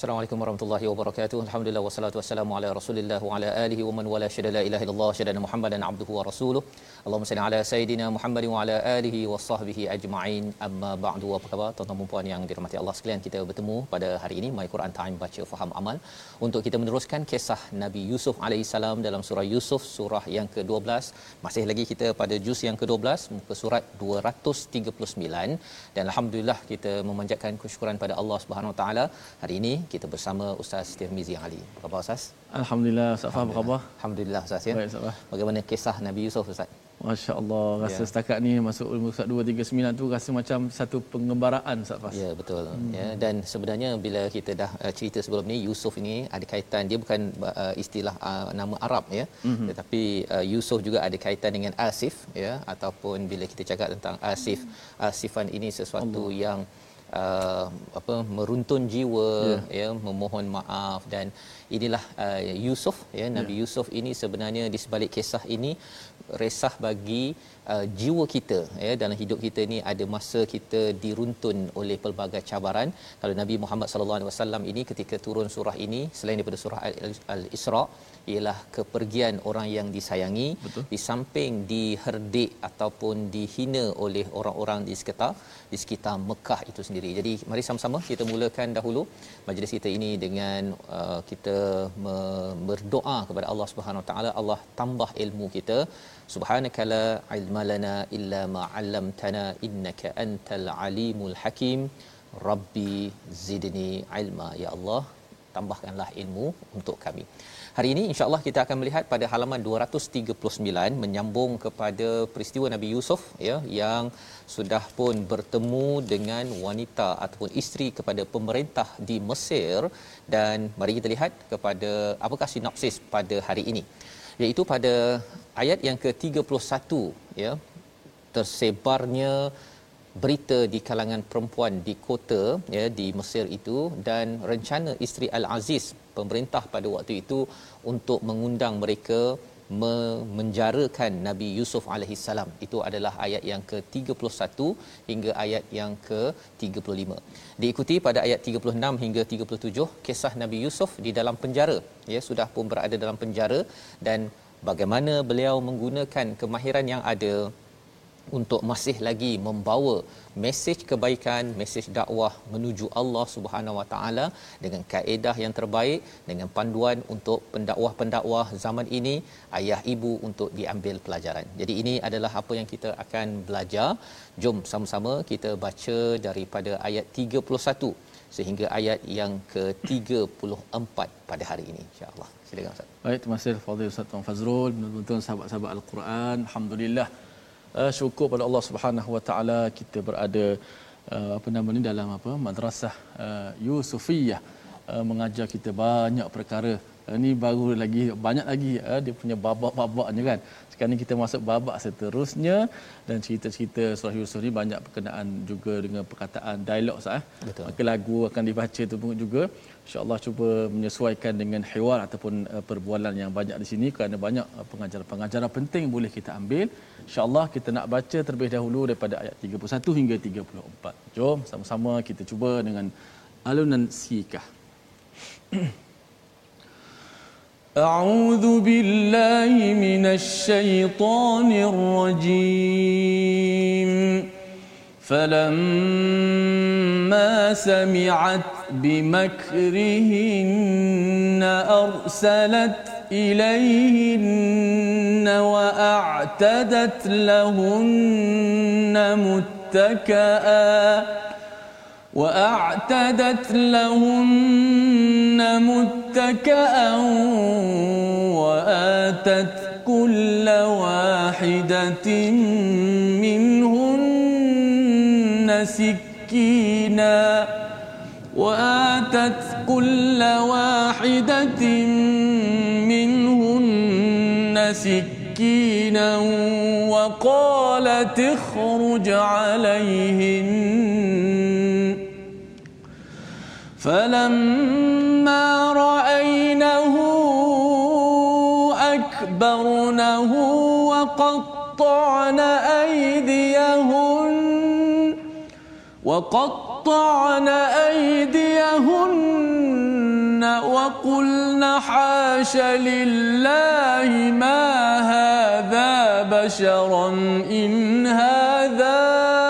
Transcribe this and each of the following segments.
Assalamualaikum warahmatullahi wabarakatuh. Alhamdulillah wassalatu wassalamu ala Rasulillah wa ala alihi wa man wala syada la ilaha illallah syada Muhammadan abduhu wa rasuluh. Allahumma salli ala sayidina Muhammad wa ala alihi wa sahbihi ajma'in. Amma ba'du. Apa khabar tuan-tuan dan puan yang dirahmati Allah sekalian? Kita bertemu pada hari ini My Quran Time baca faham amal untuk kita meneruskan kisah Nabi Yusuf alaihi salam dalam surah Yusuf surah yang ke-12. Masih lagi kita pada juz yang ke-12 muka surat 239 dan alhamdulillah kita memanjatkan kesyukuran pada Allah Subhanahu wa taala. Hari ini kita bersama Ustaz Tirmizi Ali. Apa khabar Ustaz? Alhamdulillah Ustaz Faham apa khabar? Alhamdulillah Ustaz ya. Baik Ustaz. Bagaimana kisah Nabi Yusuf Ustaz? Masya Allah Rasa Ya. setakat ni Masuk ilmu Ustaz 239 tu Rasa macam satu pengembaraan Ustaz Fas Ya betul. Hmm. Ya dan sebenarnya bila kita dah uh, cerita sebelum ni Yusuf ini ada kaitan dia bukan uh, istilah uh, nama Arab ya. Mm-hmm. Tetapi uh, Yusuf juga ada kaitan dengan Asif ya ataupun bila kita cakap tentang Asif Asifan ini sesuatu Allah. yang uh, apa meruntun jiwa yeah. ya memohon maaf dan inilah uh, Yusuf ya Nabi yeah. Yusuf ini sebenarnya di sebalik kisah ini resah bagi uh, jiwa kita ya dalam hidup kita ni ada masa kita diruntun oleh pelbagai cabaran kalau Nabi Muhammad sallallahu alaihi wasallam ini ketika turun surah ini selain daripada surah Al- Al-Isra ialah kepergian orang yang disayangi Betul. di samping diherdik ataupun dihina oleh orang-orang di sekitar di sekitar Mekah itu sendiri. Jadi mari sama-sama kita mulakan dahulu majlis kita ini dengan uh, kita berdoa kepada Allah Subhanahu Wa Taala Allah tambah ilmu kita. Subhanaka la ilma lana illa ma 'allamtana innaka antal alimul hakim. Rabbi zidni ilma ya Allah tambahkanlah ilmu untuk kami. Hari ini insya-Allah kita akan melihat pada halaman 239 menyambung kepada peristiwa Nabi Yusuf ya yang sudah pun bertemu dengan wanita ataupun isteri kepada pemerintah di Mesir. Dan mari kita lihat kepada apakah sinopsis pada hari ini. Iaitu pada ayat yang ke-31 ya tersebarnya berita di kalangan perempuan di kota ya di Mesir itu dan rencana isteri Al-Aziz pemerintah pada waktu itu untuk mengundang mereka memenjarakan Nabi Yusuf alaihissalam. Itu adalah ayat yang ke-31 hingga ayat yang ke-35. Diikuti pada ayat 36 hingga 37 kisah Nabi Yusuf di dalam penjara. Ya sudah pun berada dalam penjara dan bagaimana beliau menggunakan kemahiran yang ada untuk masih lagi membawa mesej kebaikan, mesej dakwah menuju Allah Subhanahu Wa Taala dengan kaedah yang terbaik, dengan panduan untuk pendakwah-pendakwah zaman ini, ayah ibu untuk diambil pelajaran. Jadi ini adalah apa yang kita akan belajar. Jom sama-sama kita baca daripada ayat 31 sehingga ayat yang ke-34 pada hari ini insya-Allah. Silakan Ustaz. Baik, terima kasih Fadil Ustaz Tuan Fazrul, betul-betul sahabat-sahabat Al-Quran. Alhamdulillah. Uh, syukur pada Allah Subhanahu Wa Taala kita berada uh, apa nama ni dalam apa madrasah uh, Yusufiyah uh, mengajar kita banyak perkara Ini baru lagi banyak lagi dia punya babak-babaknya kan. Sekarang ni kita masuk babak seterusnya dan cerita-cerita surah Yusuf ni banyak perkenaan juga dengan perkataan dialog sah. Betul. Maka lagu akan dibaca tu pun juga insya-Allah cuba menyesuaikan dengan hiwar ataupun uh, perbualan yang banyak di sini kerana banyak uh, pengajaran-pengajaran penting boleh kita ambil. Insya-Allah kita nak baca terlebih dahulu daripada ayat 31 hingga 34. Jom sama-sama kita cuba dengan alunan sikah. أعوذ بالله من الشيطان الرجيم. فلما سمعت بمكرهن أرسلت إليهن وأعتدت لهن متكئا. وأعتدت لهن متكأ وآتت كل واحدة منهن سكينا وآتت كل واحدة منهن سكينا وقالت اخرج عليهن فلما رأينه أكبرنه وقطعن أيديهن وقطعن أيديهن وقلن حاش لله ما هذا بشرا إن هذا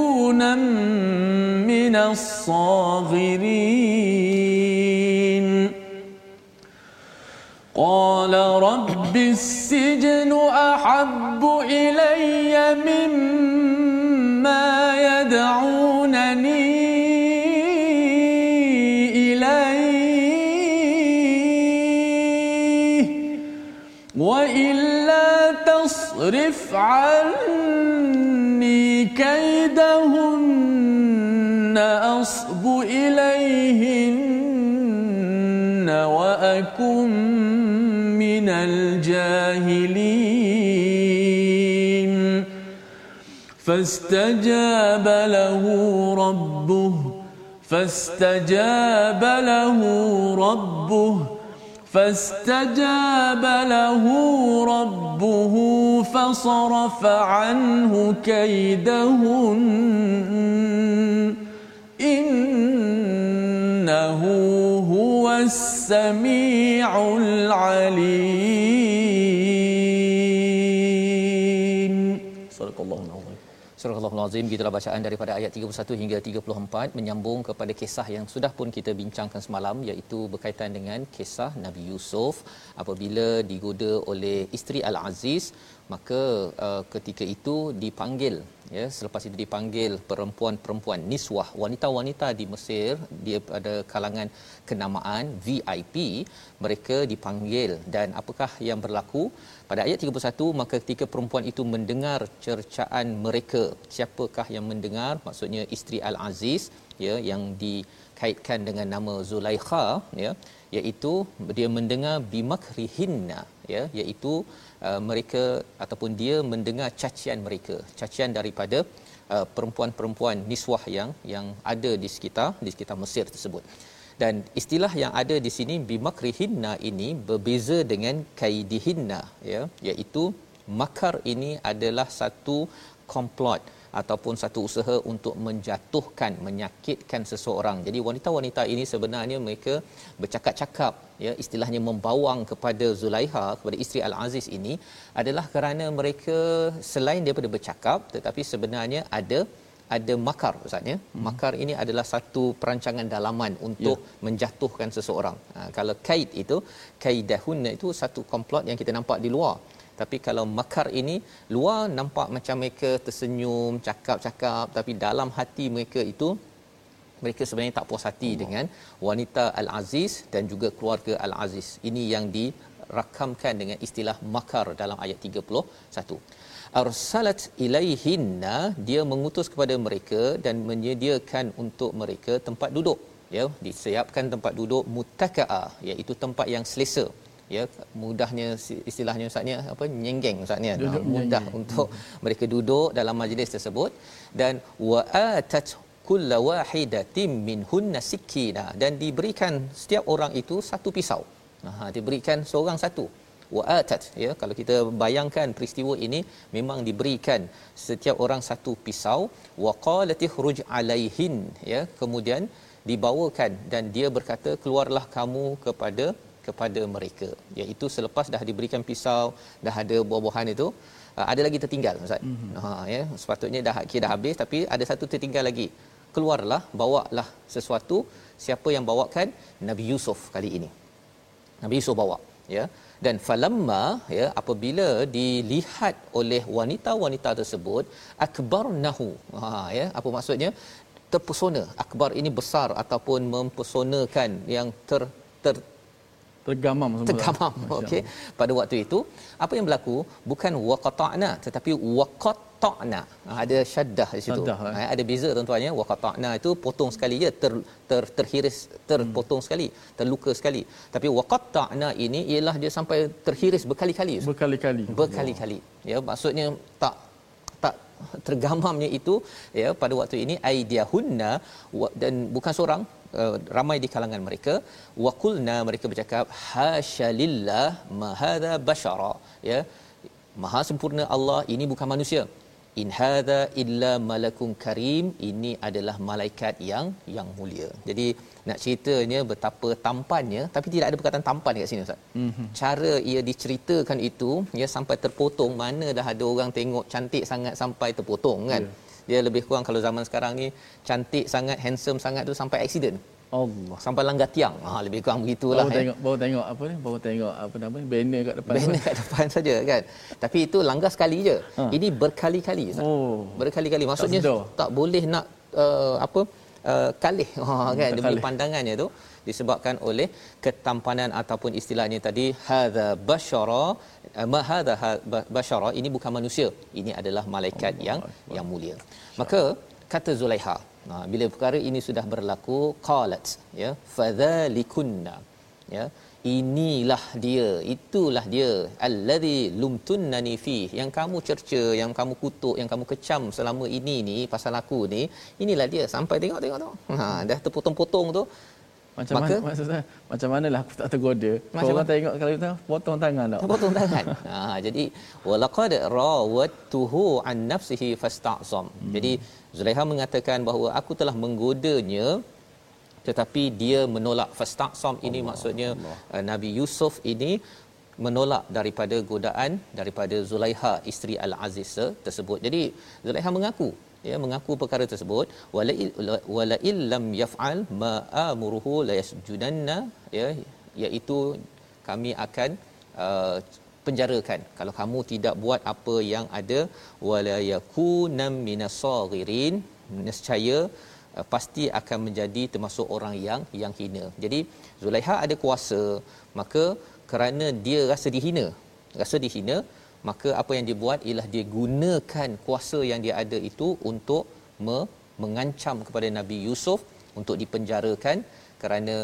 الصاغرين. قال رب السجن أحب إلي مما يدعونني إليه. وإلا تصرف عني وأكن من الجاهلين. فاستجاب له ربه فاستجاب له ربه فاستجاب له ربه فصرف عنه كيدهن. إنه السميع العليم صدق الله العظيم Surah Al-Azim gitulah bacaan daripada ayat 31 hingga 34 menyambung kepada kisah yang sudah pun kita bincangkan semalam iaitu berkaitan dengan kisah Nabi Yusuf apabila digoda oleh isteri Al-Aziz maka uh, ketika itu dipanggil ya selepas itu dipanggil perempuan-perempuan niswah wanita-wanita di Mesir. Dia pada kalangan kenamaan VIP mereka dipanggil. Dan apakah yang berlaku? Pada ayat 31 maka ketika perempuan itu mendengar cercaan mereka siapakah yang mendengar? Maksudnya isteri Al-Aziz ya yang dikaitkan dengan nama Zulaikha ya iaitu dia mendengar bimakrihinna ya iaitu uh, mereka ataupun dia mendengar cacian mereka cacian daripada uh, perempuan-perempuan niswah yang yang ada di sekitar di sekitar Mesir tersebut. Dan istilah yang ada di sini bimakrihinna ini berbeza dengan kaidihinna ya iaitu makar ini adalah satu komplot ataupun satu usaha untuk menjatuhkan menyakitkan seseorang. Jadi wanita-wanita ini sebenarnya mereka bercakap-cakap ya istilahnya membawang kepada Zulaiha kepada isteri Al-Aziz ini adalah kerana mereka selain daripada bercakap tetapi sebenarnya ada ada makar ustaz ya. Hmm. Makar ini adalah satu perancangan dalaman untuk ya. menjatuhkan seseorang. Ha, kalau kaid itu kaidahun itu satu komplot yang kita nampak di luar. Tapi kalau makar ini luar nampak macam mereka tersenyum, cakap-cakap tapi dalam hati mereka itu mereka sebenarnya tak puas hati Allah. dengan wanita Al-Aziz dan juga keluarga Al-Aziz. Ini yang dirakamkan dengan istilah makar dalam ayat 31 arsalat ilaihinna dia mengutus kepada mereka dan menyediakan untuk mereka tempat duduk ya disiapkan tempat duduk muttaka'a iaitu tempat yang selesa ya mudahnya istilahnya ustaznya apa nyenggeng ustaznya nah, mudah untuk hmm. mereka duduk dalam majlis tersebut dan wa atat kulla wahidatin minhunna sikina dan diberikan setiap orang itu satu pisau. Nah diberikan seorang satu. Wa'atat ya kalau kita bayangkan peristiwa ini memang diberikan setiap orang satu pisau. Waqalati khruj alaihin ya kemudian dibawakan dan dia berkata keluarlah kamu kepada kepada mereka. Iaitu selepas dah diberikan pisau dah ada buah-buahan itu uh, ada lagi tertinggal ustaz. Mm-hmm. ha ya sepatutnya dah kira dah habis tapi ada satu tertinggal lagi keluarlah bawalah sesuatu siapa yang bawakan? Nabi Yusuf kali ini. Nabi Yusuf bawa ya. Dan falamma ya apabila dilihat oleh wanita-wanita tersebut akbarnahu ha ya apa maksudnya? Terpesona. Akbar ini besar ataupun mempesonakan yang ter ter tergamam semua. tergamam okey. Pada waktu itu apa yang berlaku? Bukan waqata'na tetapi waqat waqata'na. Ha, ada syaddah di situ. Syaddah, eh. ha, ada beza tuan-tuan ya. Waqata'na itu potong sekali je ter, ter terhiris terpotong hmm. sekali terluka sekali. Tapi waqata'na ini ialah dia sampai terhiris berkali-kali. Berkali-kali. Berkali-kali. Ya maksudnya tak tak tergamamnya itu ya pada waktu ini aidiahunna dan bukan seorang uh, ramai di kalangan mereka waqulna mereka bercakap hasyalillah ma hadha bashara. Ya maha sempurna Allah ini bukan manusia in hadha illa malakun karim ini adalah malaikat yang yang mulia. Jadi nak ceritanya betapa tampannya tapi tidak ada perkataan tampan dekat sini ustaz. Mm-hmm. cara ia diceritakan itu ya sampai terpotong. Mana dah ada orang tengok cantik sangat sampai terpotong kan? Yeah. dia lebih kurang kalau zaman sekarang ni cantik sangat handsome sangat tu sampai accident Allah sampai langgar tiang. Ha lebih kurang begitulah. Baru eh. tengok baru tengok apa ni? Baru tengok apa nama ni? Banner kat depan. Banner kat depan saja kan. Tapi itu langgar sekali je. Ha. Ini berkali-kali. Oh. Berkali-kali. Maksudnya tak, tak boleh nak uh, apa? Uh, kalih ha kan demi pandangannya tu disebabkan oleh ketampanan ataupun istilahnya tadi hadza basyara ma hadza basyara ini bukan manusia ini adalah malaikat Allah yang Allah. yang mulia maka kata Zulaiha Ha, bila perkara ini sudah berlaku qalat ya fadzalikunna ya inilah dia itulah dia allazi lumtunnani fi yang kamu cerca yang kamu kutuk yang kamu kecam selama ini ni pasal aku ni inilah dia. Sampai tengok tengok tu. Ha dah terpotong-potong tu macam Maka, mana maksud saya macam manalah aku tak tergoda. Macam orang tengok kalau kita potong tangan tak potong tangan? Ha jadi walaqad rawatuhu an nafsihi fasta'zam. Hmm. jadi Zulaiha mengatakan bahawa aku telah menggodanya tetapi dia menolak fastaqsam ini. Allah, maksudnya Allah. Uh, Nabi Yusuf ini menolak daripada godaan daripada Zulaiha isteri Al-Aziz tersebut. Jadi Zulaiha mengaku ya mengaku perkara tersebut wala illam yaf'al ma amuruhu la yasjudanna ya iaitu kami akan uh, penjarakan kalau kamu tidak buat apa yang ada wala yakunam minasaghirin nescaya uh, pasti akan menjadi termasuk orang yang yang hina. Jadi Zulaiha ada kuasa, maka kerana dia rasa dihina, rasa dihina, maka apa yang dia buat ialah dia gunakan kuasa yang dia ada itu untuk me- mengancam kepada Nabi Yusuf untuk dipenjarakan kerana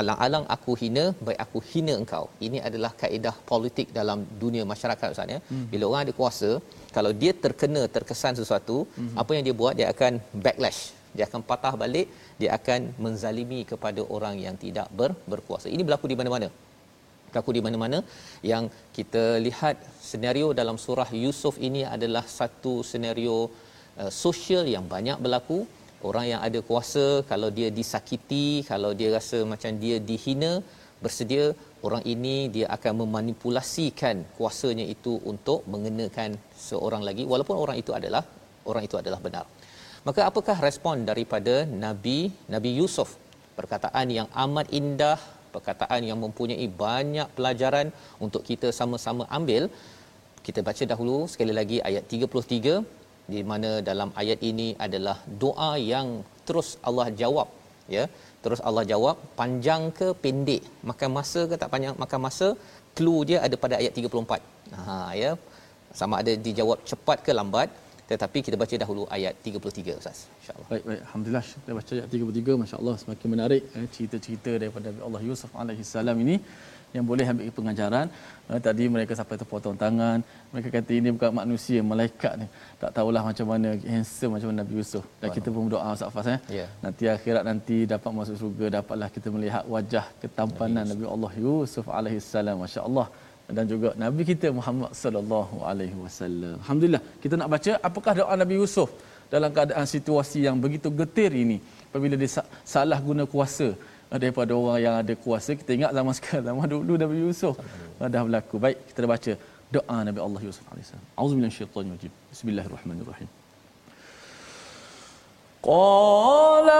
alang-alang aku hina baik aku hina engkau. Ini adalah kaedah politik dalam dunia masyarakat ustaz ya. Hmm. bila orang ada kuasa kalau dia terkena terkesan sesuatu hmm. apa yang dia buat? Dia akan backlash. Dia akan patah balik. Dia akan menzalimi kepada orang yang tidak ber, berkuasa. Ini berlaku di mana-mana berlaku di mana-mana. Yang kita lihat senario dalam surah Yusuf ini adalah satu senario uh, sosial yang banyak berlaku. Orang yang ada kuasa kalau dia disakiti kalau dia rasa macam dia dihina bersedia orang ini dia akan memanipulasikan kuasanya itu untuk mengenakan seorang lagi walaupun orang itu adalah orang itu adalah benar. Maka apakah respon daripada nabi nabi Yusuf? Perkataan yang amat indah perkataan yang mempunyai banyak pelajaran untuk kita sama-sama ambil. Kita baca dahulu sekali lagi ayat 33 di mana dalam ayat ini adalah doa yang terus Allah jawab ya. Terus Allah jawab panjang ke pendek? Makan masa ke tak panjang makan masa? Clue dia ada pada ayat 34 ha ya. Sama ada dijawab cepat ke lambat tetapi kita baca dahulu ayat 33 ustaz. Insyaallah. Baik baik. Alhamdulillah kita baca ayat 33 masya-Allah semakin menarik eh, cerita-cerita daripada Allah Yusuf alaihi salam ini yang boleh ambil pengajaran. Uh, tadi mereka sampai terpotong tangan mereka kata ini bukan manusia malaikat ni. Tak tahulah macam mana handsome macam mana Nabi Yusuf. Dan wow. kita pun berdoa Ustaz Fas eh. Yeah. nanti akhirat nanti dapat masuk surga dapatlah kita melihat wajah ketampanan Nabi, Nabi Allah Yusuf alaihi salam masya-Allah dan juga Nabi kita Muhammad sallallahu alaihi wasallam. Alhamdulillah. Kita nak baca apakah doa Nabi Yusuf dalam keadaan situasi yang begitu getir ini? Apabila dia salah guna kuasa daripada orang yang ada kuasa. Kita ingat zaman sekarang zaman dulu Nabi Yusuf dah berlaku. Baik kita dah baca doa Nabi Allah Yusuf alaihi salam auzubillahi minasyaitanir rajim. Bismillahirrahmanirrahim. Qala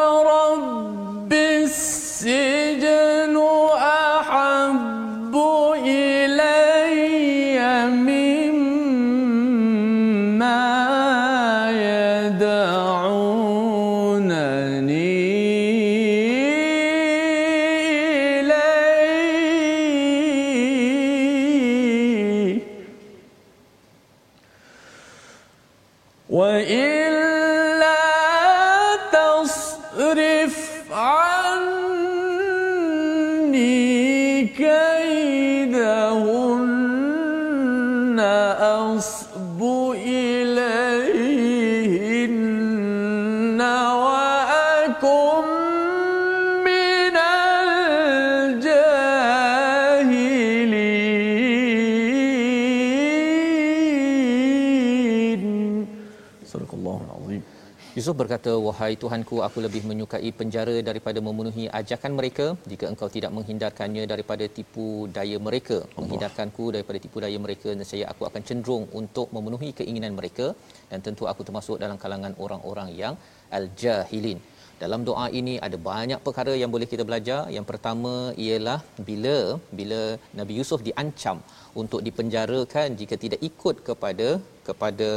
"Wahai Tuhanku, aku lebih menyukai penjara daripada memenuhi ajakan mereka jika engkau tidak menghindarkannya daripada tipu daya mereka. Allah. Menghindarkanku daripada tipu daya mereka, nescaya aku akan cenderung untuk memenuhi keinginan mereka dan tentu aku termasuk dalam kalangan orang-orang yang al-jahilin." Dalam doa ini ada banyak perkara yang boleh kita belajar. Yang pertama ialah bila bila Nabi Yusuf diancam untuk dipenjarakan jika tidak ikut kepada kepada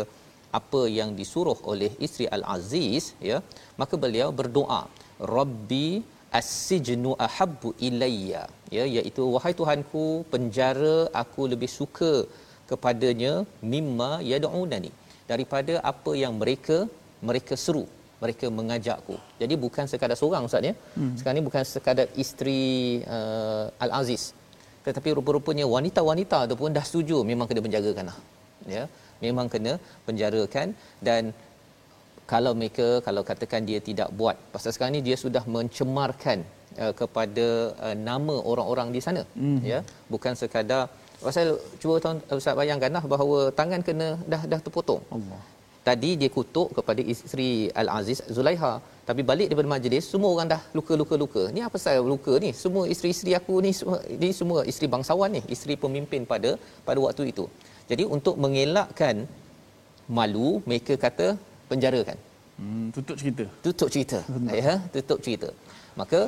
apa yang disuruh oleh isteri al-aziz ya maka beliau berdoa rabbi as-sijnu ahabbu ilayya ya iaitu wahai tuhanku penjara aku lebih suka kepadanya mimma yad'unani daripada apa yang mereka mereka seru mereka mengajakku. Jadi bukan sekadar seorang ustaz ya. Hmm. Sekarang ni bukan sekadar isteri uh, al-aziz. Tetapi rupa-rupanya wanita-wanita tu pun dah setuju memang kena penjarakanlah. Ya memang kena penjarakan dan kalau mereka kalau katakan dia tidak buat pasal sekarang ni dia sudah mencemarkan uh, kepada uh, nama orang-orang di sana. Mm. ya bukan sekadar pasal cuba tuan ustaz bayangkanlah bahawa tangan kena dah dah terpotong. Allah. Tadi dia kutuk kepada isteri al-aziz Zulaiha tapi balik daripada majlis semua orang dah luka-luka luka ni apa saya luka ni? Semua isteri-isteri aku ni semua ni semua isteri bangsawan ni isteri pemimpin pada pada waktu itu jadi untuk mengelakkan malu mereka kata penjarakan. Hmm, tutup cerita. Tutup cerita. ya, tutup cerita. Maka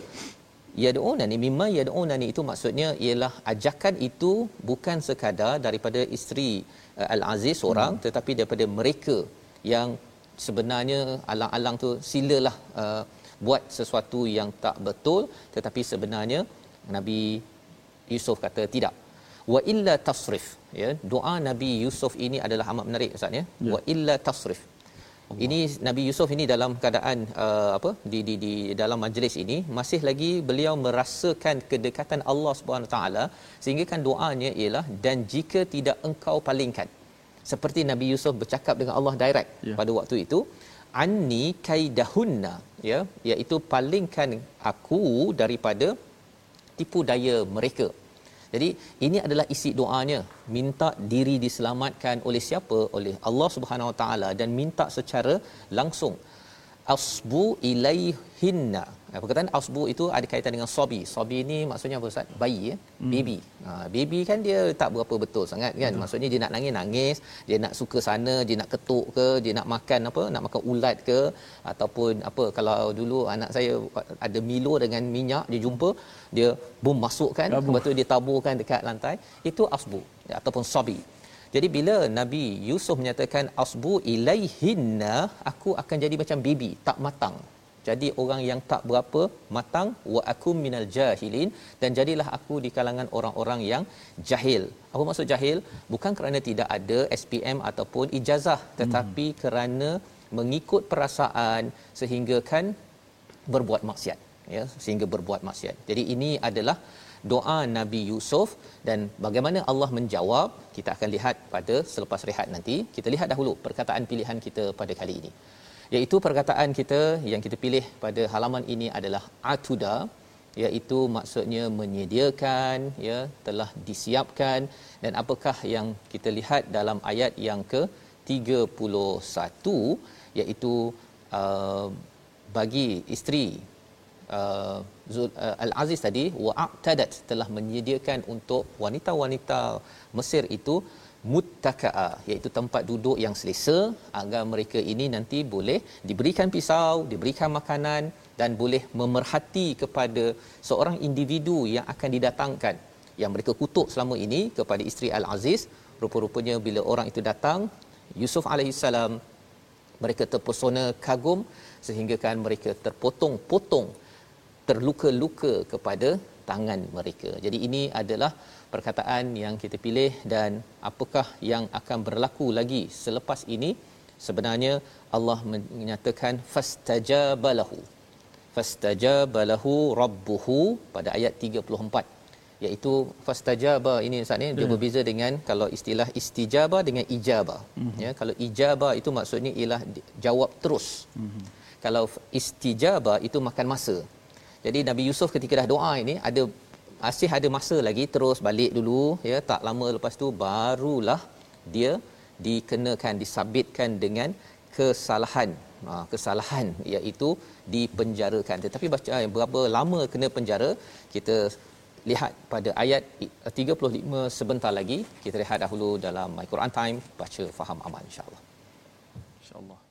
yad'unani mimma yad'unani itu maksudnya ialah ajakan itu bukan sekadar daripada isteri uh, al-aziz seorang hmm. tetapi daripada mereka yang sebenarnya alang-alang tu silalah uh, buat sesuatu yang tak betul tetapi sebenarnya Nabi Yusuf kata tidak wa illa tasrif ya doa nabi Yusuf ini adalah amat menarik ustaz ya, ya. wa illa tasrif Allah. ini nabi Yusuf ini dalam keadaan uh, apa di di di dalam majlis ini masih lagi beliau merasakan kedekatan Allah Subhanahu taala sehingga kan doanya ialah dan jika tidak engkau palingkan seperti nabi Yusuf bercakap dengan Allah direct ya. pada waktu itu anni kaidahunna ya iaitu palingkan aku daripada tipu daya mereka Jadi ini adalah isi doanya, minta diri diselamatkan oleh siapa? Oleh Allah Subhanahu Wa Taala dan minta secara langsung asbu ilaihinna. Perkataan asbu itu ada kaitan dengan sobi. Sobi ni maksudnya apa Ustaz? Bayi ya, hmm. baby. Ha, baby kan dia tak berapa betul sangat kan. Hmm. Maksudnya dia nak nangis nangis, dia nak suka sana, dia nak ketuk ke, dia nak makan apa? Nak makan ulat ke ataupun apa kalau dulu anak saya ada Milo dengan minyak dia jumpa, dia bom masukkan, lepas tu dia taburkan dekat lantai. Itu asbu ya, ataupun sobi. Jadi bila Nabi Yusuf menyatakan asbu ilaihinna aku akan jadi macam baby tak matang. Jadi orang yang tak berapa matang wa akum minal jahilin dan jadilah aku di kalangan orang-orang yang jahil. Apa maksud jahil? Bukan kerana tidak ada SPM ataupun ijazah tetapi hmm. kerana mengikut perasaan sehingga kan berbuat maksiat ya sehingga berbuat maksiat. Jadi ini adalah doa Nabi Yusuf dan bagaimana Allah menjawab kita akan lihat pada selepas rehat nanti kita lihat dahulu perkataan pilihan kita pada kali ini iaitu perkataan kita yang kita pilih pada halaman ini adalah atuda iaitu maksudnya menyediakan ya telah disiapkan. Dan apakah yang kita lihat dalam ayat yang ke 31 iaitu uh, bagi isteri uh, uh, Al-Aziz tadi wa'tadat telah menyediakan untuk wanita-wanita Mesir itu muttaka'a iaitu tempat duduk yang selesa agar mereka ini nanti boleh diberikan pisau, diberikan makanan dan boleh memerhati kepada seorang individu yang akan didatangkan yang mereka kutuk selama ini kepada isteri Al-Aziz rupa-rupanya bila orang itu datang Yusuf alaihissalam mereka terpesona kagum sehingga kan mereka terpotong-potong terluka-luka kepada tangan mereka. Jadi ini adalah perkataan yang kita pilih dan apakah yang akan berlaku lagi selepas ini? Sebenarnya Allah menyatakan fastajabalahu. Fastajabalahu rabbuhu pada ayat 34 iaitu fastajaba ini Ustaz ni dia hmm. berbeza dengan kalau istilah istijabah dengan ijabah. Hmm. Ya kalau ijabah itu maksudnya ialah jawab terus. Hmm. Kalau istijabah itu makan masa. Jadi Nabi Yusuf ketika dah doa ini ada masih ada masa lagi terus balik dulu ya tak lama lepas tu barulah dia dikenakan disabitkan dengan kesalahan. Ha, kesalahan iaitu dipenjarakan. Tetapi baca eh, berapa lama kena penjara kita lihat pada ayat 35 sebentar lagi. Kita lihat dahulu dalam my Quran time baca faham aman insyaallah. Insyaallah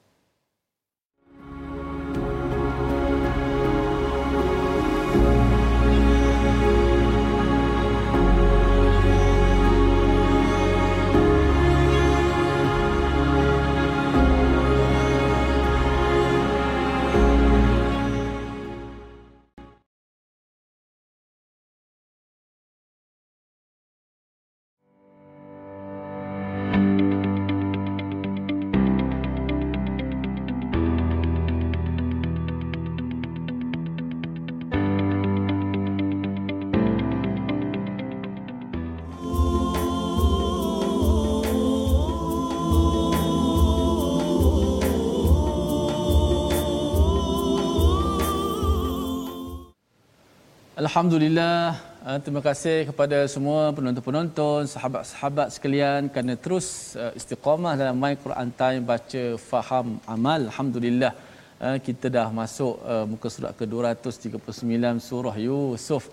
Alhamdulillah uh, terima kasih kepada semua penonton-penonton, sahabat-sahabat sekalian kerana terus uh, istiqamah dalam My Quran Time baca faham amal. Alhamdulillah uh, kita dah masuk muka surat ke-239 surah Yusuf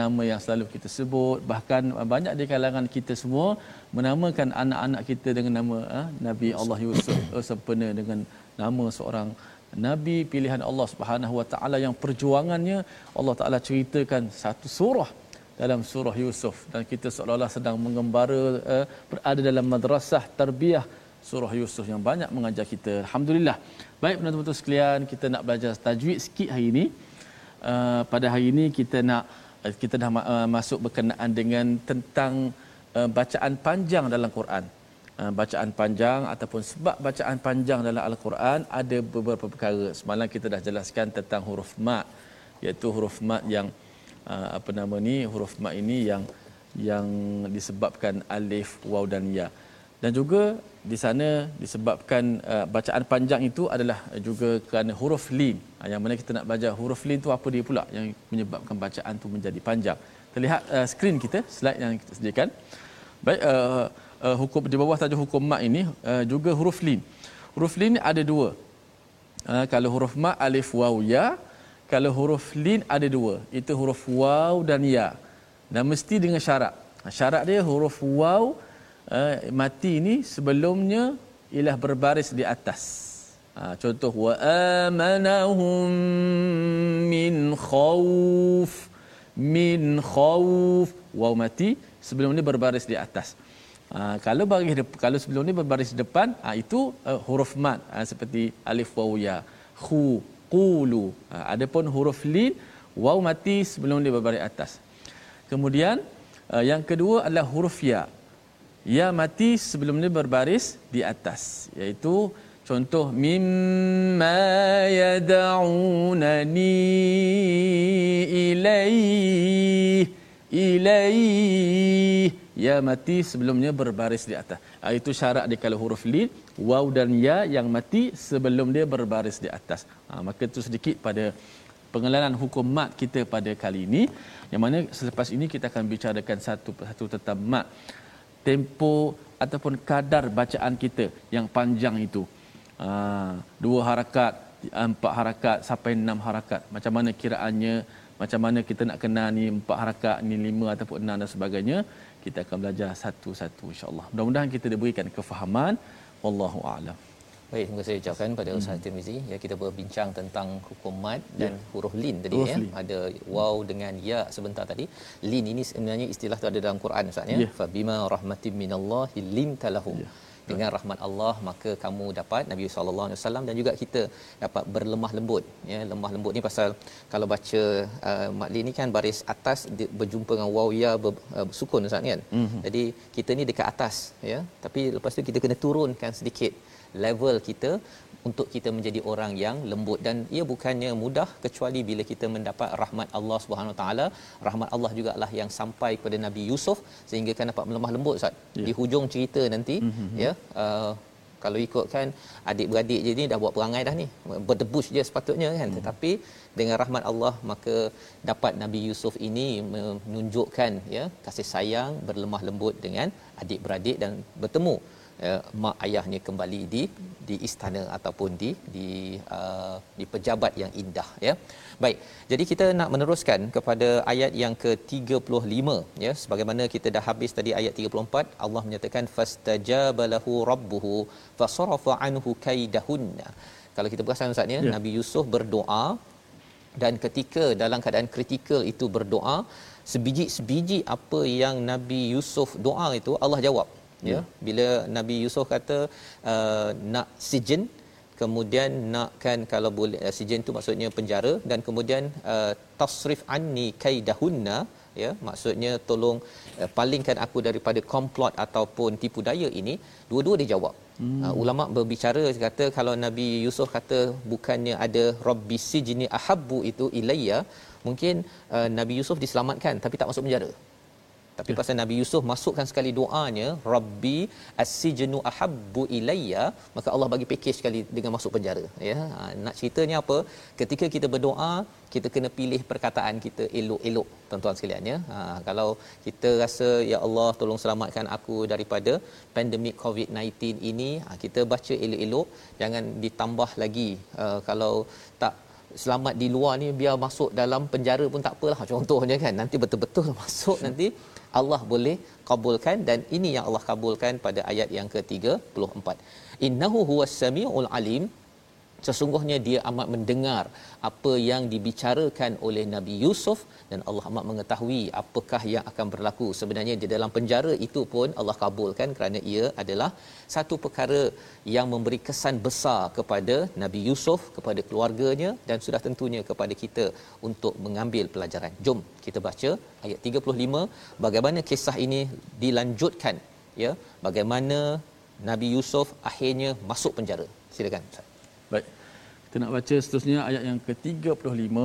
nama yang selalu kita sebut bahkan banyak di kalangan kita semua menamakan anak-anak kita dengan nama Nabi Allah Yusuf sempena dengan nama seorang nabi pilihan Allah Subhanahu Wa Taala yang perjuangannya Allah Taala ceritakan satu surah dalam surah Yusuf. Dan kita seolah-olah sedang mengembara uh, berada dalam madrasah tarbiyah surah Yusuf yang banyak mengajar kita. Alhamdulillah. Baik penonton-penonton sekalian kita nak belajar tajwid sikit hari ini. Uh, pada hari ini kita nak uh, kita dah uh, masuk berkenaan dengan tentang uh, bacaan panjang dalam Quran Uh, bacaan panjang ataupun sebab bacaan panjang dalam al-Quran ada beberapa perkara. Semalam kita dah jelaskan tentang huruf mat iaitu huruf mat yang uh, apa nama ni huruf mat ini yang yang disebabkan alif waw dan ya. Dan juga di sana disebabkan uh, bacaan panjang itu adalah juga kerana huruf lin. Uh, yang mana kita nak belajar huruf lin tu apa dia pula yang menyebabkan bacaan tu menjadi panjang. terlihat uh, skrin kita slide yang kita sediakan. Baik uh, uh, hukum di bawah tajuk hukum mat ini uh, juga huruf lin. Huruf lin ada dua. Uh, kalau huruf mat alif waw ya, kalau huruf lin ada dua. Itu huruf waw dan ya. Dan mesti dengan syarat. Syarat dia huruf waw uh, mati ini sebelumnya ialah berbaris di atas. Ha, contoh wa amanahum min khauf min khauf waw mati sebelum ni berbaris di atas. Ha, kalau baris kalau sebelum ni berbaris depan ha, itu uh, huruf mat ha, seperti alif waw ya khu qulu. Ha, adapun huruf lin waw mati sebelum dia berbaris atas. Kemudian uh, yang kedua adalah huruf ya. Ya mati sebelum dia berbaris di atas iaitu contoh mimma yad'unani ilaih ilaih ya mati sebelumnya berbaris di atas. Ah, itu syarat dia kalau huruf lin waw dan ya yang mati sebelum dia berbaris di atas. Ha, maka itu sedikit pada pengenalan hukum mat kita pada kali ini. Yang mana selepas ini kita akan bicarakan satu satu tentang mat. Tempo ataupun kadar bacaan kita yang panjang itu. Ha, dua harakat empat harakat sampai enam harakat. Macam mana kiraannya macam mana kita nak kenal ni empat harakat ni lima ataupun enam dan sebagainya kita akan belajar satu-satu insyaallah mudah-mudahan kita diberikan kefahaman wallahu aalam Baik, terima kasih ucapkan pada Ustaz hmm. Tirmizi. Ya, kita berbincang tentang hukum mad dan ya. huruf lin tadi huruf ya. Lin. Ada waw dengan ya sebentar tadi. Lin ini sebenarnya istilah tu ada dalam Quran Ustaz ya. ya. Fa bima rahmatin minallahi lim talahum. Dengan rahmat Allah maka kamu dapat Nabi sallallahu alaihi wasallam dan juga kita dapat berlemah lembut. Ya lemah lembut ni pasal kalau baca uh, maklin ni kan baris atas berjumpa dengan waw ya ber, uh, sukun ustaz kan? Mm-hmm. jadi kita ni dekat atas ya. Tapi lepas tu kita kena turunkan sedikit level kita untuk kita menjadi orang yang lembut dan ia bukannya mudah kecuali bila kita mendapat rahmat Allah Subhanahu taala rahmat Allah jugalah yang sampai kepada Nabi Yusuf sehingga kan dapat melemah lembut Ustaz yeah. di hujung cerita nanti mm-hmm. ya uh, kalau ikutkan adik-beradik je ni dah buat perangai dah ni berdebus je sepatutnya kan hmm. tetapi dengan rahmat Allah maka dapat Nabi Yusuf ini menunjukkan ya kasih sayang berlemah lembut dengan adik-beradik dan bertemu ya, mak ayahnya kembali di di istana ataupun di di uh, di pejabat yang indah ya. Baik. Jadi kita nak meneruskan kepada ayat yang ke-35 ya sebagaimana kita dah habis tadi ayat 34 Allah menyatakan fastajabalahu rabbuhu fasarafa anhu kaidahunna. Kalau kita perasan Ustaz ya, ya. Nabi Yusuf berdoa dan ketika dalam keadaan kritikal itu berdoa sebiji-sebiji apa yang Nabi Yusuf doa itu Allah jawab ya yeah. bila nabi yusuf kata uh, nak sijen kemudian nakkan kalau boleh uh, sijen tu maksudnya penjara dan kemudian uh, tasrif anni kaidahunna ya maksudnya tolong uh, palingkan aku daripada komplot ataupun tipu daya ini dua-dua dia jawab hmm. uh, ulama berbicara kata kalau nabi yusuf kata bukannya ada rabbi sijni ahabbu itu ilayya mungkin uh, nabi yusuf diselamatkan tapi tak masuk penjara tapi pasal Nabi Yusuf masukkan sekali doanya rabbi as-sijnu ahabbu ilayya maka Allah bagi package sekali dengan masuk penjara ya. Ha, nak ceritanya apa? Ketika kita berdoa kita kena pilih perkataan kita elok-elok tuan-tuan sekalian ya. Ha, kalau kita rasa ya Allah tolong selamatkan aku daripada pandemik COVID-19 ini ha, kita baca elok-elok jangan ditambah lagi. Uh, kalau tak selamat di luar ni biar masuk dalam penjara pun tak apalah contohnya kan. Nanti betul-betul masuk nanti Allah boleh kabulkan dan ini yang Allah kabulkan pada ayat yang ke-34 innahu huwas samiul alim sesungguhnya dia amat mendengar apa yang dibicarakan oleh Nabi Yusuf dan Allah amat mengetahui apakah yang akan berlaku. Sebenarnya di dalam penjara itu pun Allah kabulkan kerana ia adalah satu perkara yang memberi kesan besar kepada Nabi Yusuf kepada keluarganya dan sudah tentunya kepada kita untuk mengambil pelajaran. Jom kita baca ayat 35 bagaimana kisah ini dilanjutkan ya? Bagaimana Nabi Yusuf akhirnya masuk penjara? Silakan Ustaz. Kita nak baca seterusnya ayat yang ke-35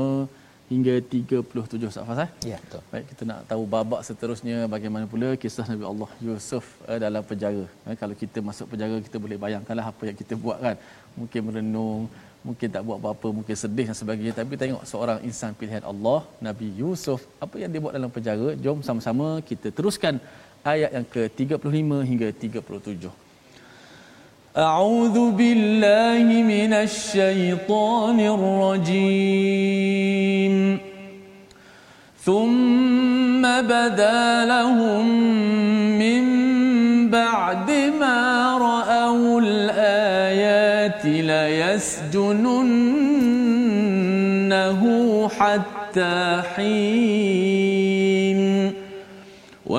hingga 37 Ustaz Fazal. Ya, betul. Baik, kita nak tahu babak seterusnya bagaimana pula kisah Nabi Allah Yusuf eh, dalam penjara. Eh, kalau kita masuk penjara kita boleh bayangkanlah apa yang kita buat kan. Mungkin merenung, mungkin tak buat apa-apa mungkin sedih dan sebagainya tapi tengok seorang insan pilihan Allah Nabi Yusuf apa yang dia buat dalam penjara jom sama-sama kita teruskan ayat yang ke-35 hingga 37 أعوذ بالله من الشيطان الرجيم. ثم بدا لهم من بعد ما رأوا الآيات ليسجننه حتى حين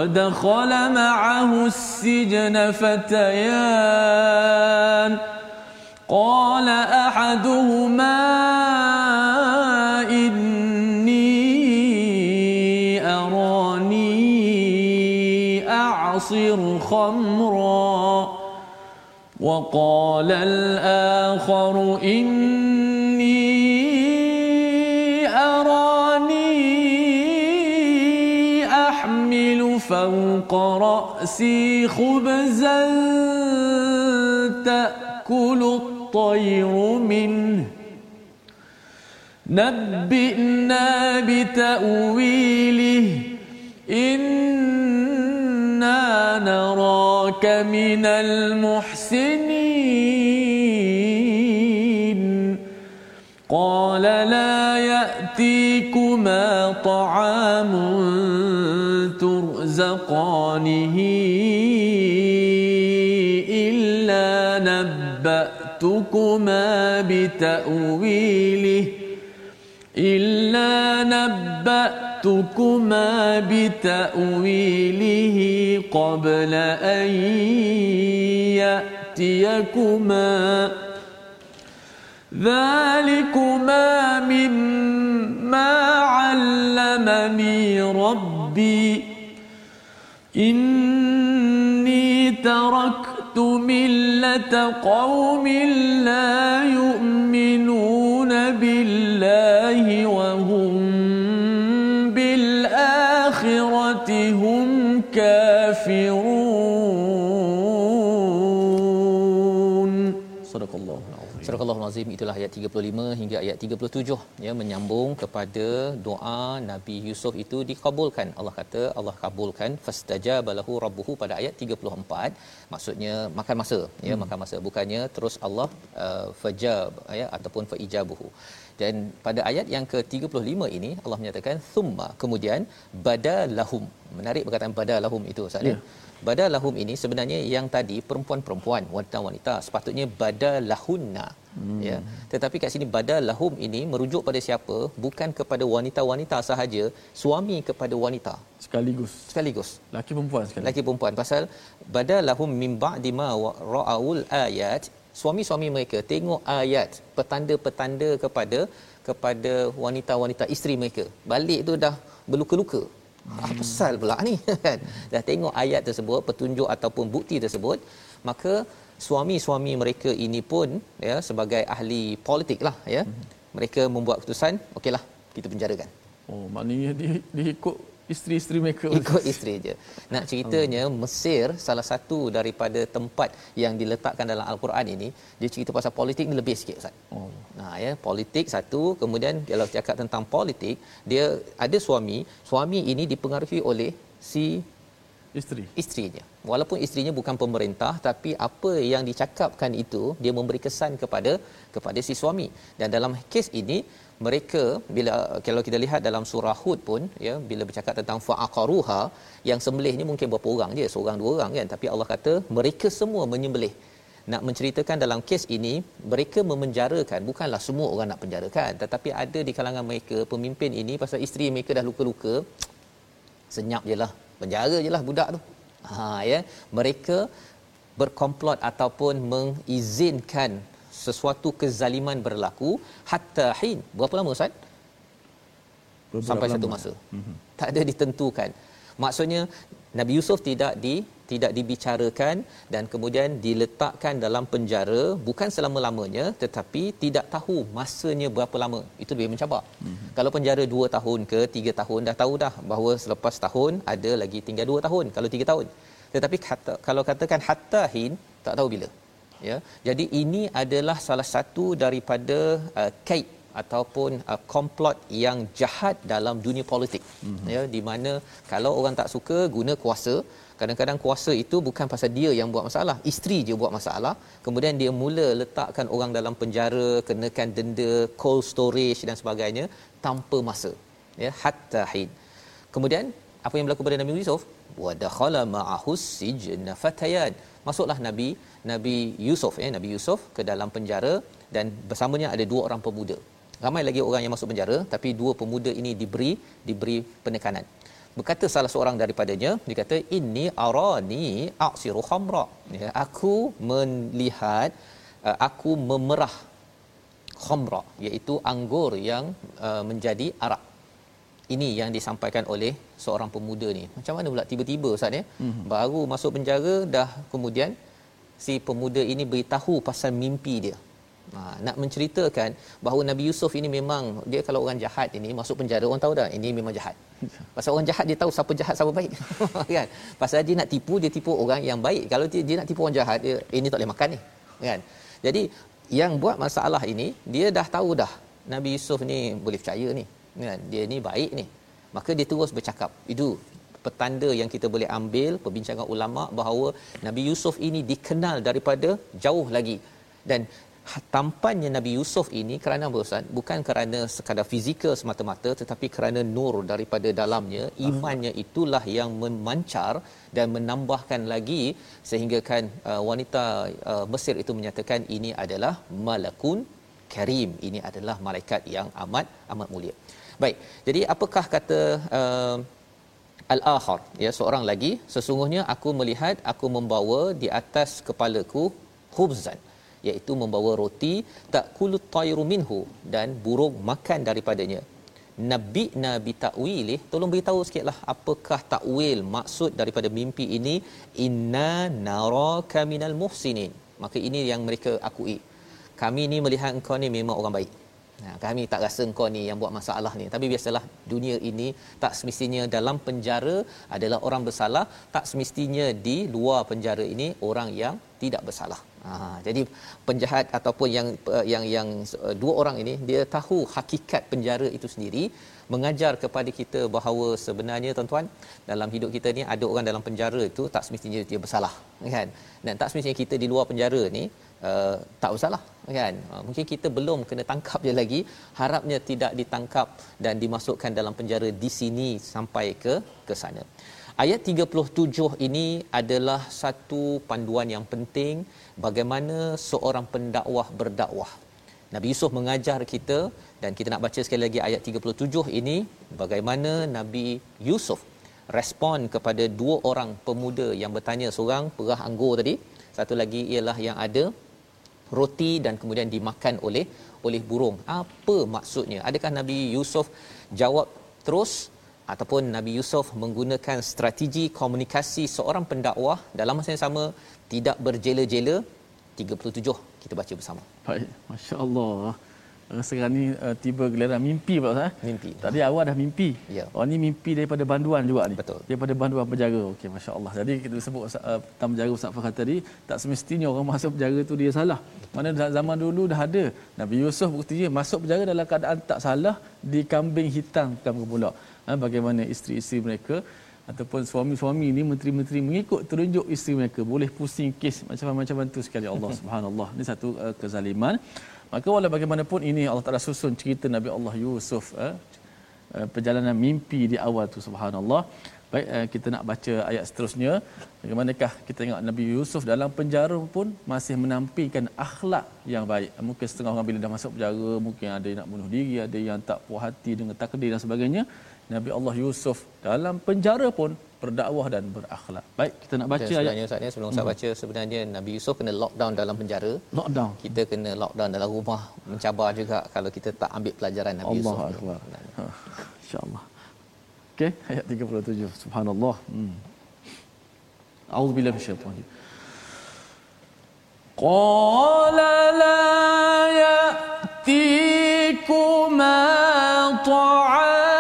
ودخل معه السجن فتيان قال احدهما اني اراني اعصر خمرا وقال الآخر اني فوق رأسي خبزا تأكل الطير منه. نبئنا بتأويله إنا نراك من المحسنين. قال لا يأتيكما طعام ترزقانه إلا نبأتكما بتأويله إلا نبأتكما بتأويله قبل أن يأتيكما ذلكما مما علمني ربي إني تركت ملة قوم لا يؤمنون بالله وهم بالآخرة هم كافرون. Al-Azim itulah ayat 35 hingga ayat 37 ya menyambung kepada doa Nabi Yusuf itu dikabulkan. Allah kata Allah kabulkan fastajaba lahu rabbuhu pada ayat 34 maksudnya makan masa ya hmm. makan masa bukannya terus Allah uh, fajab ya ataupun faijabuhu. Dan pada ayat yang ke-35 ini Allah menyatakan thumma kemudian badalahum. Menarik perkataan badalahum itu Ustaz ya. Badalahum ini sebenarnya yang tadi perempuan-perempuan, wanita-wanita sepatutnya badalahunna. Hmm. Ya. Tetapi kat sini badalahum ini merujuk pada siapa? Bukan kepada wanita-wanita sahaja, suami kepada wanita. sekaligus Sekaligus. laki perempuan sekali Laki perempuan pasal badalahum min ba'di ma ra'aul ayat suami-suami mereka tengok ayat petanda-petanda kepada kepada wanita-wanita isteri mereka balik tu dah berluka-luka hmm. apa pasal pula ni kan dah tengok ayat tersebut petunjuk ataupun bukti tersebut maka suami-suami mereka ini pun ya sebagai ahli politik lah ya hmm. mereka membuat keputusan okeylah kita penjarakan oh maknanya dia, dia ikut isteri-isteri mereka ikut isteri je. Nak ceritanya Mesir salah satu daripada tempat yang diletakkan dalam al-Quran ini, dia cerita pasal politik ni lebih sikit Ustaz. Oh. Nah ya, politik satu, kemudian kalau cakap tentang politik, dia ada suami, suami ini dipengaruhi oleh si isteri. Isterinya. Walaupun isterinya bukan pemerintah tapi apa yang dicakapkan itu dia memberi kesan kepada kepada si suami. Dan dalam kes ini mereka bila kalau kita lihat dalam surah Hud pun ya bila bercakap tentang fa'aqaruha yang sembelihnya mungkin berapa orang je seorang dua orang kan. Tapi Allah kata mereka semua menyembelih. Nak menceritakan dalam kes ini mereka memenjarakan. Bukanlah semua orang nak penjarakan tetapi ada di kalangan mereka pemimpin ini pasal isteri mereka dah luka-luka senyap je lah penjara je lah budak tu. Ha ya. Mereka berkomplot ataupun mengizinkan sesuatu kezaliman berlaku hatta hin. Berapa lama ustaz? Sampai lama. satu masa. Mm-hmm. tak ada ditentukan. Maksudnya Nabi Yusuf tidak di tidak dibicarakan dan kemudian diletakkan dalam penjara bukan selama-lamanya tetapi tidak tahu masanya berapa lama. Itu lebih mencabar. Mm-hmm. kalau penjara 2 tahun ke 3 tahun dah tahu dah bahawa selepas tahun ada lagi tinggal 2 tahun kalau 3 tahun. Tetapi kata, kalau katakan hatta hin tak tahu bila. Ya. Jadi ini adalah salah satu daripada uh, kait ataupun uh, komplot yang jahat dalam dunia politik. Mm-hmm. ya di mana kalau orang tak suka guna kuasa kadang-kadang kuasa itu bukan pasal dia yang buat masalah isteri je buat masalah. Kemudian dia mula letakkan orang dalam penjara kenakan denda cold storage dan sebagainya tanpa masa ya hatta hin. Kemudian apa yang berlaku pada Nabi Yusuf? Wa dakhala ma'ahu sijna fatayan. Masuklah nabi nabi Yusuf ya nabi Yusuf ke dalam penjara dan bersamanya ada dua orang pemuda. Ramai lagi orang yang masuk penjara tapi dua pemuda ini diberi diberi penekanan berkata salah seorang daripadanya dia kata inni arani a'siru khamra. Ya aku melihat uh, aku memerah khamra iaitu anggur yang uh, menjadi arak. Ini yang disampaikan oleh seorang pemuda ni. Macam mana pula tiba-tiba ustaz ya? Mm-hmm. baru masuk penjara dah kemudian si pemuda ini beritahu pasal mimpi dia Ha, nak menceritakan bahawa Nabi Yusuf ini memang dia kalau orang jahat ini masuk penjara orang tahu dah ini memang jahat. Pasal orang jahat dia tahu siapa jahat siapa baik. kan? Pasal dia nak tipu dia tipu orang yang baik. Kalau dia, dia nak tipu orang jahat dia ini tak boleh makan ni. Kan? Jadi yang buat masalah ini dia dah tahu dah Nabi Yusuf ni boleh percaya ni. Kan? Dia ni baik ni. Maka dia terus bercakap. Itu petanda yang kita boleh ambil perbincangan ulama bahawa Nabi Yusuf ini dikenal daripada jauh lagi dan tampannya Nabi Yusuf ini kerana apa Ustaz? Bukan kerana sekadar fizikal semata-mata tetapi kerana nur daripada dalamnya, imannya itulah yang memancar dan menambahkan lagi sehingga kan uh, wanita uh, Mesir itu menyatakan ini adalah malakun karim. Ini adalah malaikat yang amat amat mulia. Baik. Jadi apakah kata uh, al-akhar ya seorang lagi sesungguhnya aku melihat aku membawa di atas kepalaku khubzan iaitu membawa roti tak kulut tayru minhu dan burung makan daripadanya. Nabi nabi takwilih tolong beritahu sikitlah apakah takwil maksud daripada mimpi ini. Inna naraka minal muhsinin. Maka ini yang mereka akui. Kami ni melihat engkau ni memang orang baik Nah, kami tak rasa engkau ni yang buat masalah ni. Tapi biasalah dunia ini tak semestinya dalam penjara adalah orang bersalah, tak semestinya di luar penjara ini orang yang tidak bersalah. Ha, jadi penjahat ataupun yang yang yang dua orang ini dia tahu hakikat penjara itu sendiri mengajar kepada kita bahawa sebenarnya tuan-tuan dalam hidup kita ni ada orang dalam penjara itu tak semestinya dia bersalah kan dan tak semestinya kita di luar penjara ni uh, tak bersalah kan? Uh, mungkin kita belum kena tangkap dia lagi. Harapnya tidak ditangkap dan dimasukkan dalam penjara di sini sampai ke ke sana. Ayat 37 ini adalah satu panduan yang penting bagaimana seorang pendakwah berdakwah. Nabi Yusuf mengajar kita dan kita nak baca sekali lagi ayat 37 ini bagaimana Nabi Yusuf respon kepada dua orang pemuda yang bertanya seorang perah anggur tadi. Satu lagi ialah yang ada roti dan kemudian dimakan oleh oleh burung. Apa maksudnya? Adakah Nabi Yusuf jawab terus? Ataupun Nabi Yusuf menggunakan strategi komunikasi seorang pendakwah dalam masa yang sama tidak berjela-jela? 37 kita baca bersama. Baik, masya-Allah. Uh, sekarang ni uh, tiba gelaran mimpi Pak Ustaz. Mimpi. Tadi awal dah mimpi. Ya. Oh ni mimpi daripada banduan juga ni. Betul. Daripada banduan penjara. Okey masya-Allah. Jadi kita sebut uh, tam penjara Ustaz Fahad tadi tak semestinya orang masuk penjara tu dia salah. Mana zaman dulu dah ada. Nabi Yusuf buktinya masuk penjara dalam keadaan tak salah di kambing hitam kamu pula. Ha, bagaimana isteri-isteri mereka ataupun suami-suami ini menteri-menteri mengikut terunjuk isteri mereka boleh pusing kes macam-macam tu sekali Allah Subhanallah ini satu uh, kezaliman maka walau bagaimanapun ini Allah Taala susun cerita Nabi Allah Yusuf uh, uh, perjalanan mimpi di awal tu subhanallah. Baik uh, kita nak baca ayat seterusnya. Bagaimanakah kita tengok Nabi Yusuf dalam penjara pun masih menampilkan akhlak yang baik. Mungkin setengah orang bila dah masuk penjara mungkin ada yang nak bunuh diri ada yang tak puas hati dengan takdir dan sebagainya. Nabi Allah Yusuf dalam penjara pun berdakwah dan berakhlak. Baik, kita nak baca ayat. Sebenarnya Ustaz sebelum hmm. saya baca sebenarnya Nabi Yusuf kena lockdown dalam penjara. Lockdown. Kita kena lockdown dalam rumah mencabar juga kalau kita tak ambil pelajaran Nabi Allah Yusuf. Allah Akbar. Insya-Allah. Okey, ayat 37. Subhanallah. Hmm. A'udzubillahi minasyaitanir Qala la ya'tikuma ta'am ترزقانه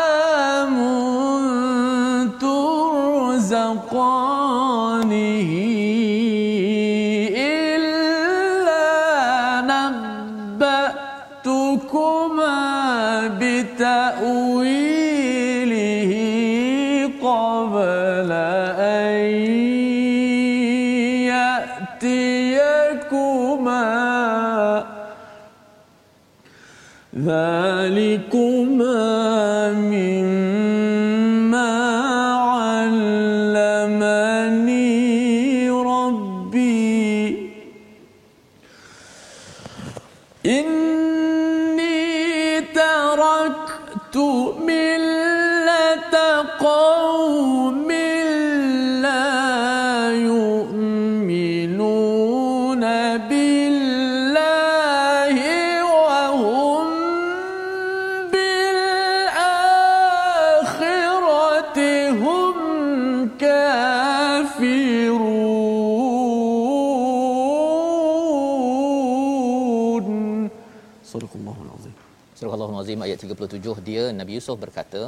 ayat 37 dia Nabi Yusuf berkata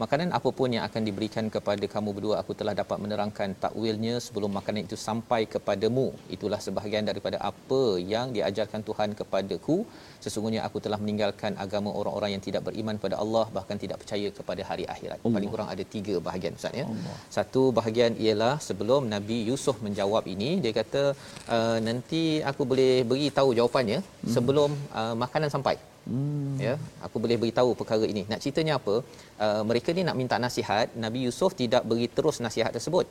Makanan apa pun yang akan diberikan kepada kamu berdua aku telah dapat menerangkan takwilnya sebelum makanan itu sampai kepadamu itulah sebahagian daripada apa yang diajarkan Tuhan kepadaku sesungguhnya aku telah meninggalkan agama orang-orang yang tidak beriman pada Allah bahkan tidak percaya kepada hari akhirat Allah. paling kurang ada tiga bahagian ustaz ya Allah. satu bahagian ialah sebelum Nabi Yusuf menjawab ini dia kata uh, nanti aku boleh beri tahu jawapannya hmm. sebelum uh, makanan sampai Hmm. Ya, aku boleh beritahu perkara ini. Nak ceritanya apa? Uh, mereka ni nak minta nasihat, Nabi Yusuf tidak beri terus nasihat tersebut.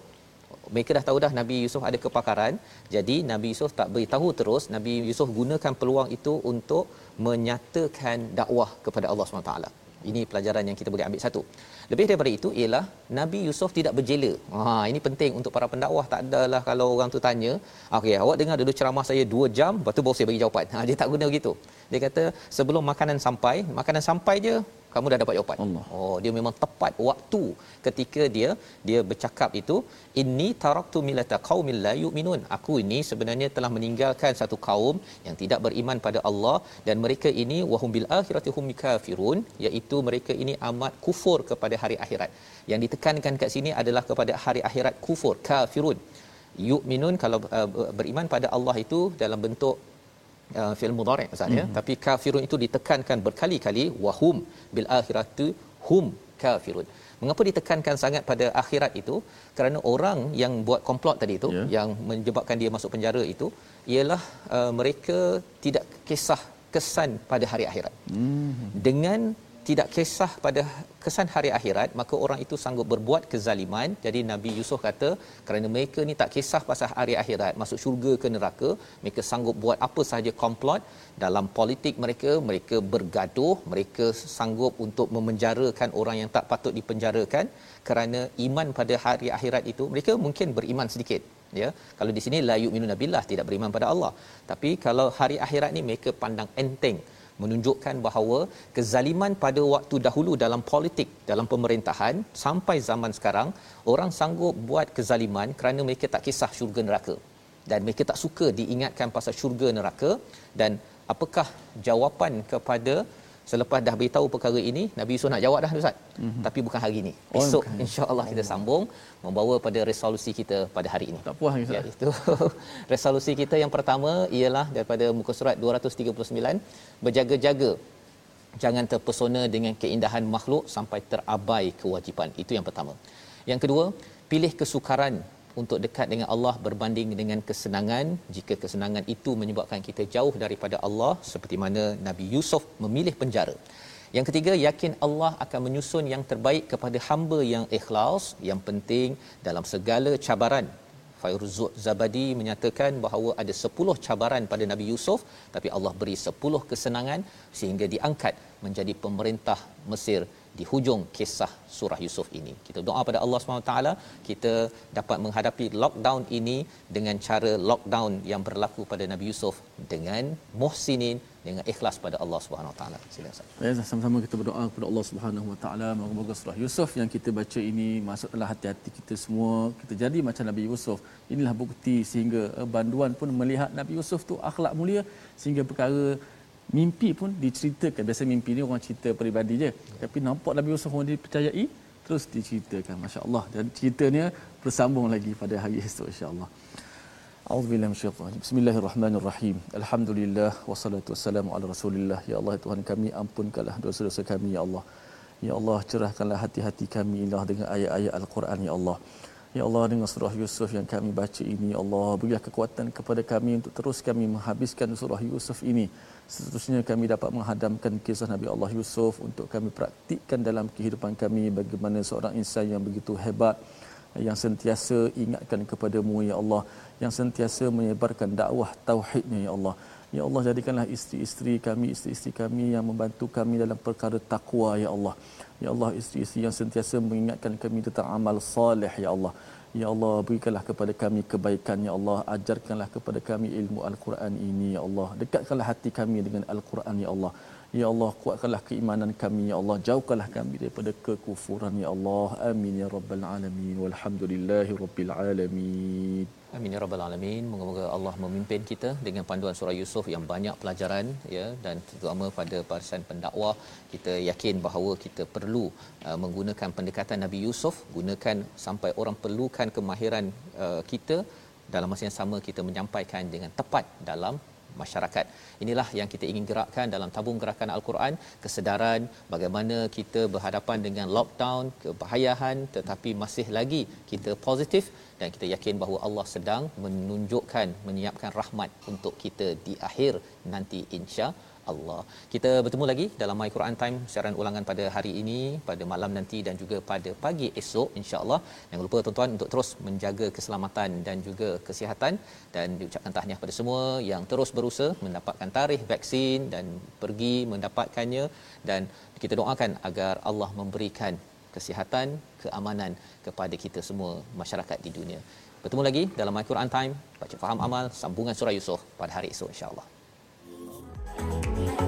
Mereka dah tahu dah Nabi Yusuf ada kepakaran. Jadi Nabi Yusuf tak beritahu terus, Nabi Yusuf gunakan peluang itu untuk menyatakan dakwah kepada Allah SWT. Ini pelajaran yang kita boleh ambil satu. Lebih daripada itu ialah Nabi Yusuf tidak berjela. Ha ini penting untuk para pendakwah. Tak adalah kalau orang tu tanya, okey awak dengar dulu ceramah saya 2 jam, lepas tu baru saya bagi jawapan. Ha dia tak guna begitu. Dia kata sebelum makanan sampai, makanan sampai je kamu dah dapat jawapan. Allah. Oh, dia memang tepat waktu ketika dia dia bercakap itu, inni taraktu millata qaumin la yu'minun. Aku ini sebenarnya telah meninggalkan satu kaum yang tidak beriman pada Allah dan mereka ini wahum bil akhirati hum kafirun, iaitu mereka ini amat kufur kepada hari akhirat. Yang ditekankan kat sini adalah kepada hari akhirat kufur, kafirun. Yu'minun kalau uh, beriman pada Allah itu dalam bentuk uh, fi'il mudhari' Ustaz ya. Tapi kafirun itu ditekankan berkali-kali wahum bil akhirati hum kafirun. Mengapa ditekankan sangat pada akhirat itu? Kerana orang yang buat komplot tadi itu Ya. yang menyebabkan dia masuk penjara itu ialah uh, mereka tidak kisah kesan pada hari akhirat. Dengan tidak kisah pada kesan hari akhirat maka orang itu sanggup berbuat kezaliman. Jadi Nabi Yusuf kata kerana mereka ni tak kisah pasal hari akhirat masuk syurga ke neraka mereka sanggup buat apa sahaja komplot dalam politik mereka mereka bergaduh mereka sanggup untuk memenjarakan orang yang tak patut dipenjarakan. Kerana iman pada hari akhirat itu mereka mungkin beriman sedikit ya. Kalau di sini la yu'minu nabillah tidak beriman pada Allah. Tapi kalau hari akhirat ni mereka pandang enteng menunjukkan bahawa kezaliman pada waktu dahulu dalam politik dalam pemerintahan sampai zaman sekarang orang sanggup buat kezaliman kerana mereka tak kisah syurga neraka. Dan mereka tak suka diingatkan pasal syurga neraka. Dan apakah jawapan kepada selepas dah beritahu perkara ini Nabi Yusuf nak jawab dah Ustaz mm-hmm. tapi bukan hari ini Oh, esok bukan. insya-Allah kita sambung membawa pada resolusi kita pada hari ini Tak puas Ustaz. itu resolusi kita yang pertama ialah daripada muka surat 239 berjaga-jaga jangan terpesona dengan keindahan makhluk sampai terabai kewajipan. Itu yang pertama. Yang kedua, pilih kesukaran untuk dekat dengan Allah berbanding dengan kesenangan jika kesenangan itu menyebabkan kita jauh daripada Allah seperti mana Nabi Yusuf memilih penjara. Yang ketiga, yakin Allah akan menyusun yang terbaik kepada hamba yang ikhlas. Yang penting dalam segala cabaran Fairuz Zabadi menyatakan bahawa ada 10 cabaran pada Nabi Yusuf tapi Allah beri 10 kesenangan sehingga diangkat menjadi pemerintah Mesir di hujung kisah surah Yusuf ini. Kita doa pada Allah SWT kita dapat menghadapi lockdown ini dengan cara lockdown yang berlaku pada Nabi Yusuf dengan muhsinin dengan ikhlas pada Allah Subhanahu Wa Taala. Silakan Ustaz. Ya, sama-sama kita berdoa kepada Allah Taala moga-moga surah Yusuf yang kita baca ini masuk dalam hati-hati kita semua kita jadi macam Nabi Yusuf inilah bukti sehingga eh, banduan pun melihat Nabi Yusuf tu akhlak mulia sehingga perkara Mimpi pun diceritakan. Biasa mimpi ni orang cerita peribadi je. Tapi nampak Nabi Yusuf orang dipercayai, terus diceritakan. Masya Allah. Dan ceritanya bersambung lagi pada hari esok insya Allah. Bismillahirrahmanirrahim. Alhamdulillah. Wassalatu wassalamu ala rasulillah. Ya Allah Tuhan kami ampunkanlah dosa-dosa kami. Ya Allah. Ya Allah cerahkanlah hati-hati kami. Ya Allah dengan ayat-ayat Al-Quran. Ya Allah. Ya Allah dengan surah Yusuf yang kami baca ini. Ya Allah berilah kekuatan kepada kami untuk terus kami menghabiskan surah Yusuf ini. Seterusnya kami dapat menghadamkan kisah Nabi Allah Yusuf untuk kami praktikkan dalam kehidupan kami. Bagaimana seorang insan yang begitu hebat yang sentiasa ingatkan kepadamu ya Allah. Yang sentiasa menyebarkan dakwah tauhidnya ya Allah ya Allah jadikanlah isteri-isteri kami isteri-isteri kami yang membantu kami dalam perkara takwa ya Allah. Ya Allah isteri-isteri yang sentiasa mengingatkan kami tentang amal soleh ya Allah. Ya Allah berikanlah kepada kami kebaikan Ya Allah. Ajarkanlah kepada kami ilmu Al-Quran ini Ya Allah. Dekatkanlah hati kami dengan Al-Quran Ya Allah Ya Allah kuatkanlah keimanan kami. Ya Allah jauhkanlah kami daripada kekufuran. Ya Allah amin ya rabbal alamin. Walhamdulillahi rabbil alamin. Amin ya rabbal alamin. Moga-moga Allah memimpin kita dengan panduan surah Yusuf yang banyak pelajaran ya dan terutama pada barisan pendakwah. Kita yakin bahawa kita perlu uh, menggunakan pendekatan Nabi Yusuf, gunakan sampai orang perlukan kemahiran uh, kita. Dalam masa yang sama kita menyampaikan dengan tepat dalam masyarakat. Inilah yang kita ingin gerakkan dalam tabung gerakan Al-Quran, kesedaran bagaimana kita berhadapan dengan lockdown, kebahayahan tetapi masih lagi kita positif dan kita yakin bahawa Allah sedang menunjukkan menyiapkan rahmat untuk kita di akhir nanti insya Allah. Kita bertemu lagi dalam My Quran Time siaran ulangan pada hari ini, pada malam nanti dan juga pada pagi esok insya-Allah. Jangan lupa tuan-tuan untuk terus menjaga keselamatan dan juga kesihatan dan diucapkan tahniah pada semua yang terus berusaha mendapatkan tarikh vaksin dan pergi mendapatkannya dan kita doakan agar Allah memberikan kesihatan, keamanan kepada kita semua masyarakat di dunia. Bertemu lagi dalam My Quran Time, baca faham amal sambungan surah Yusuf pada hari esok insya-Allah. Thank you.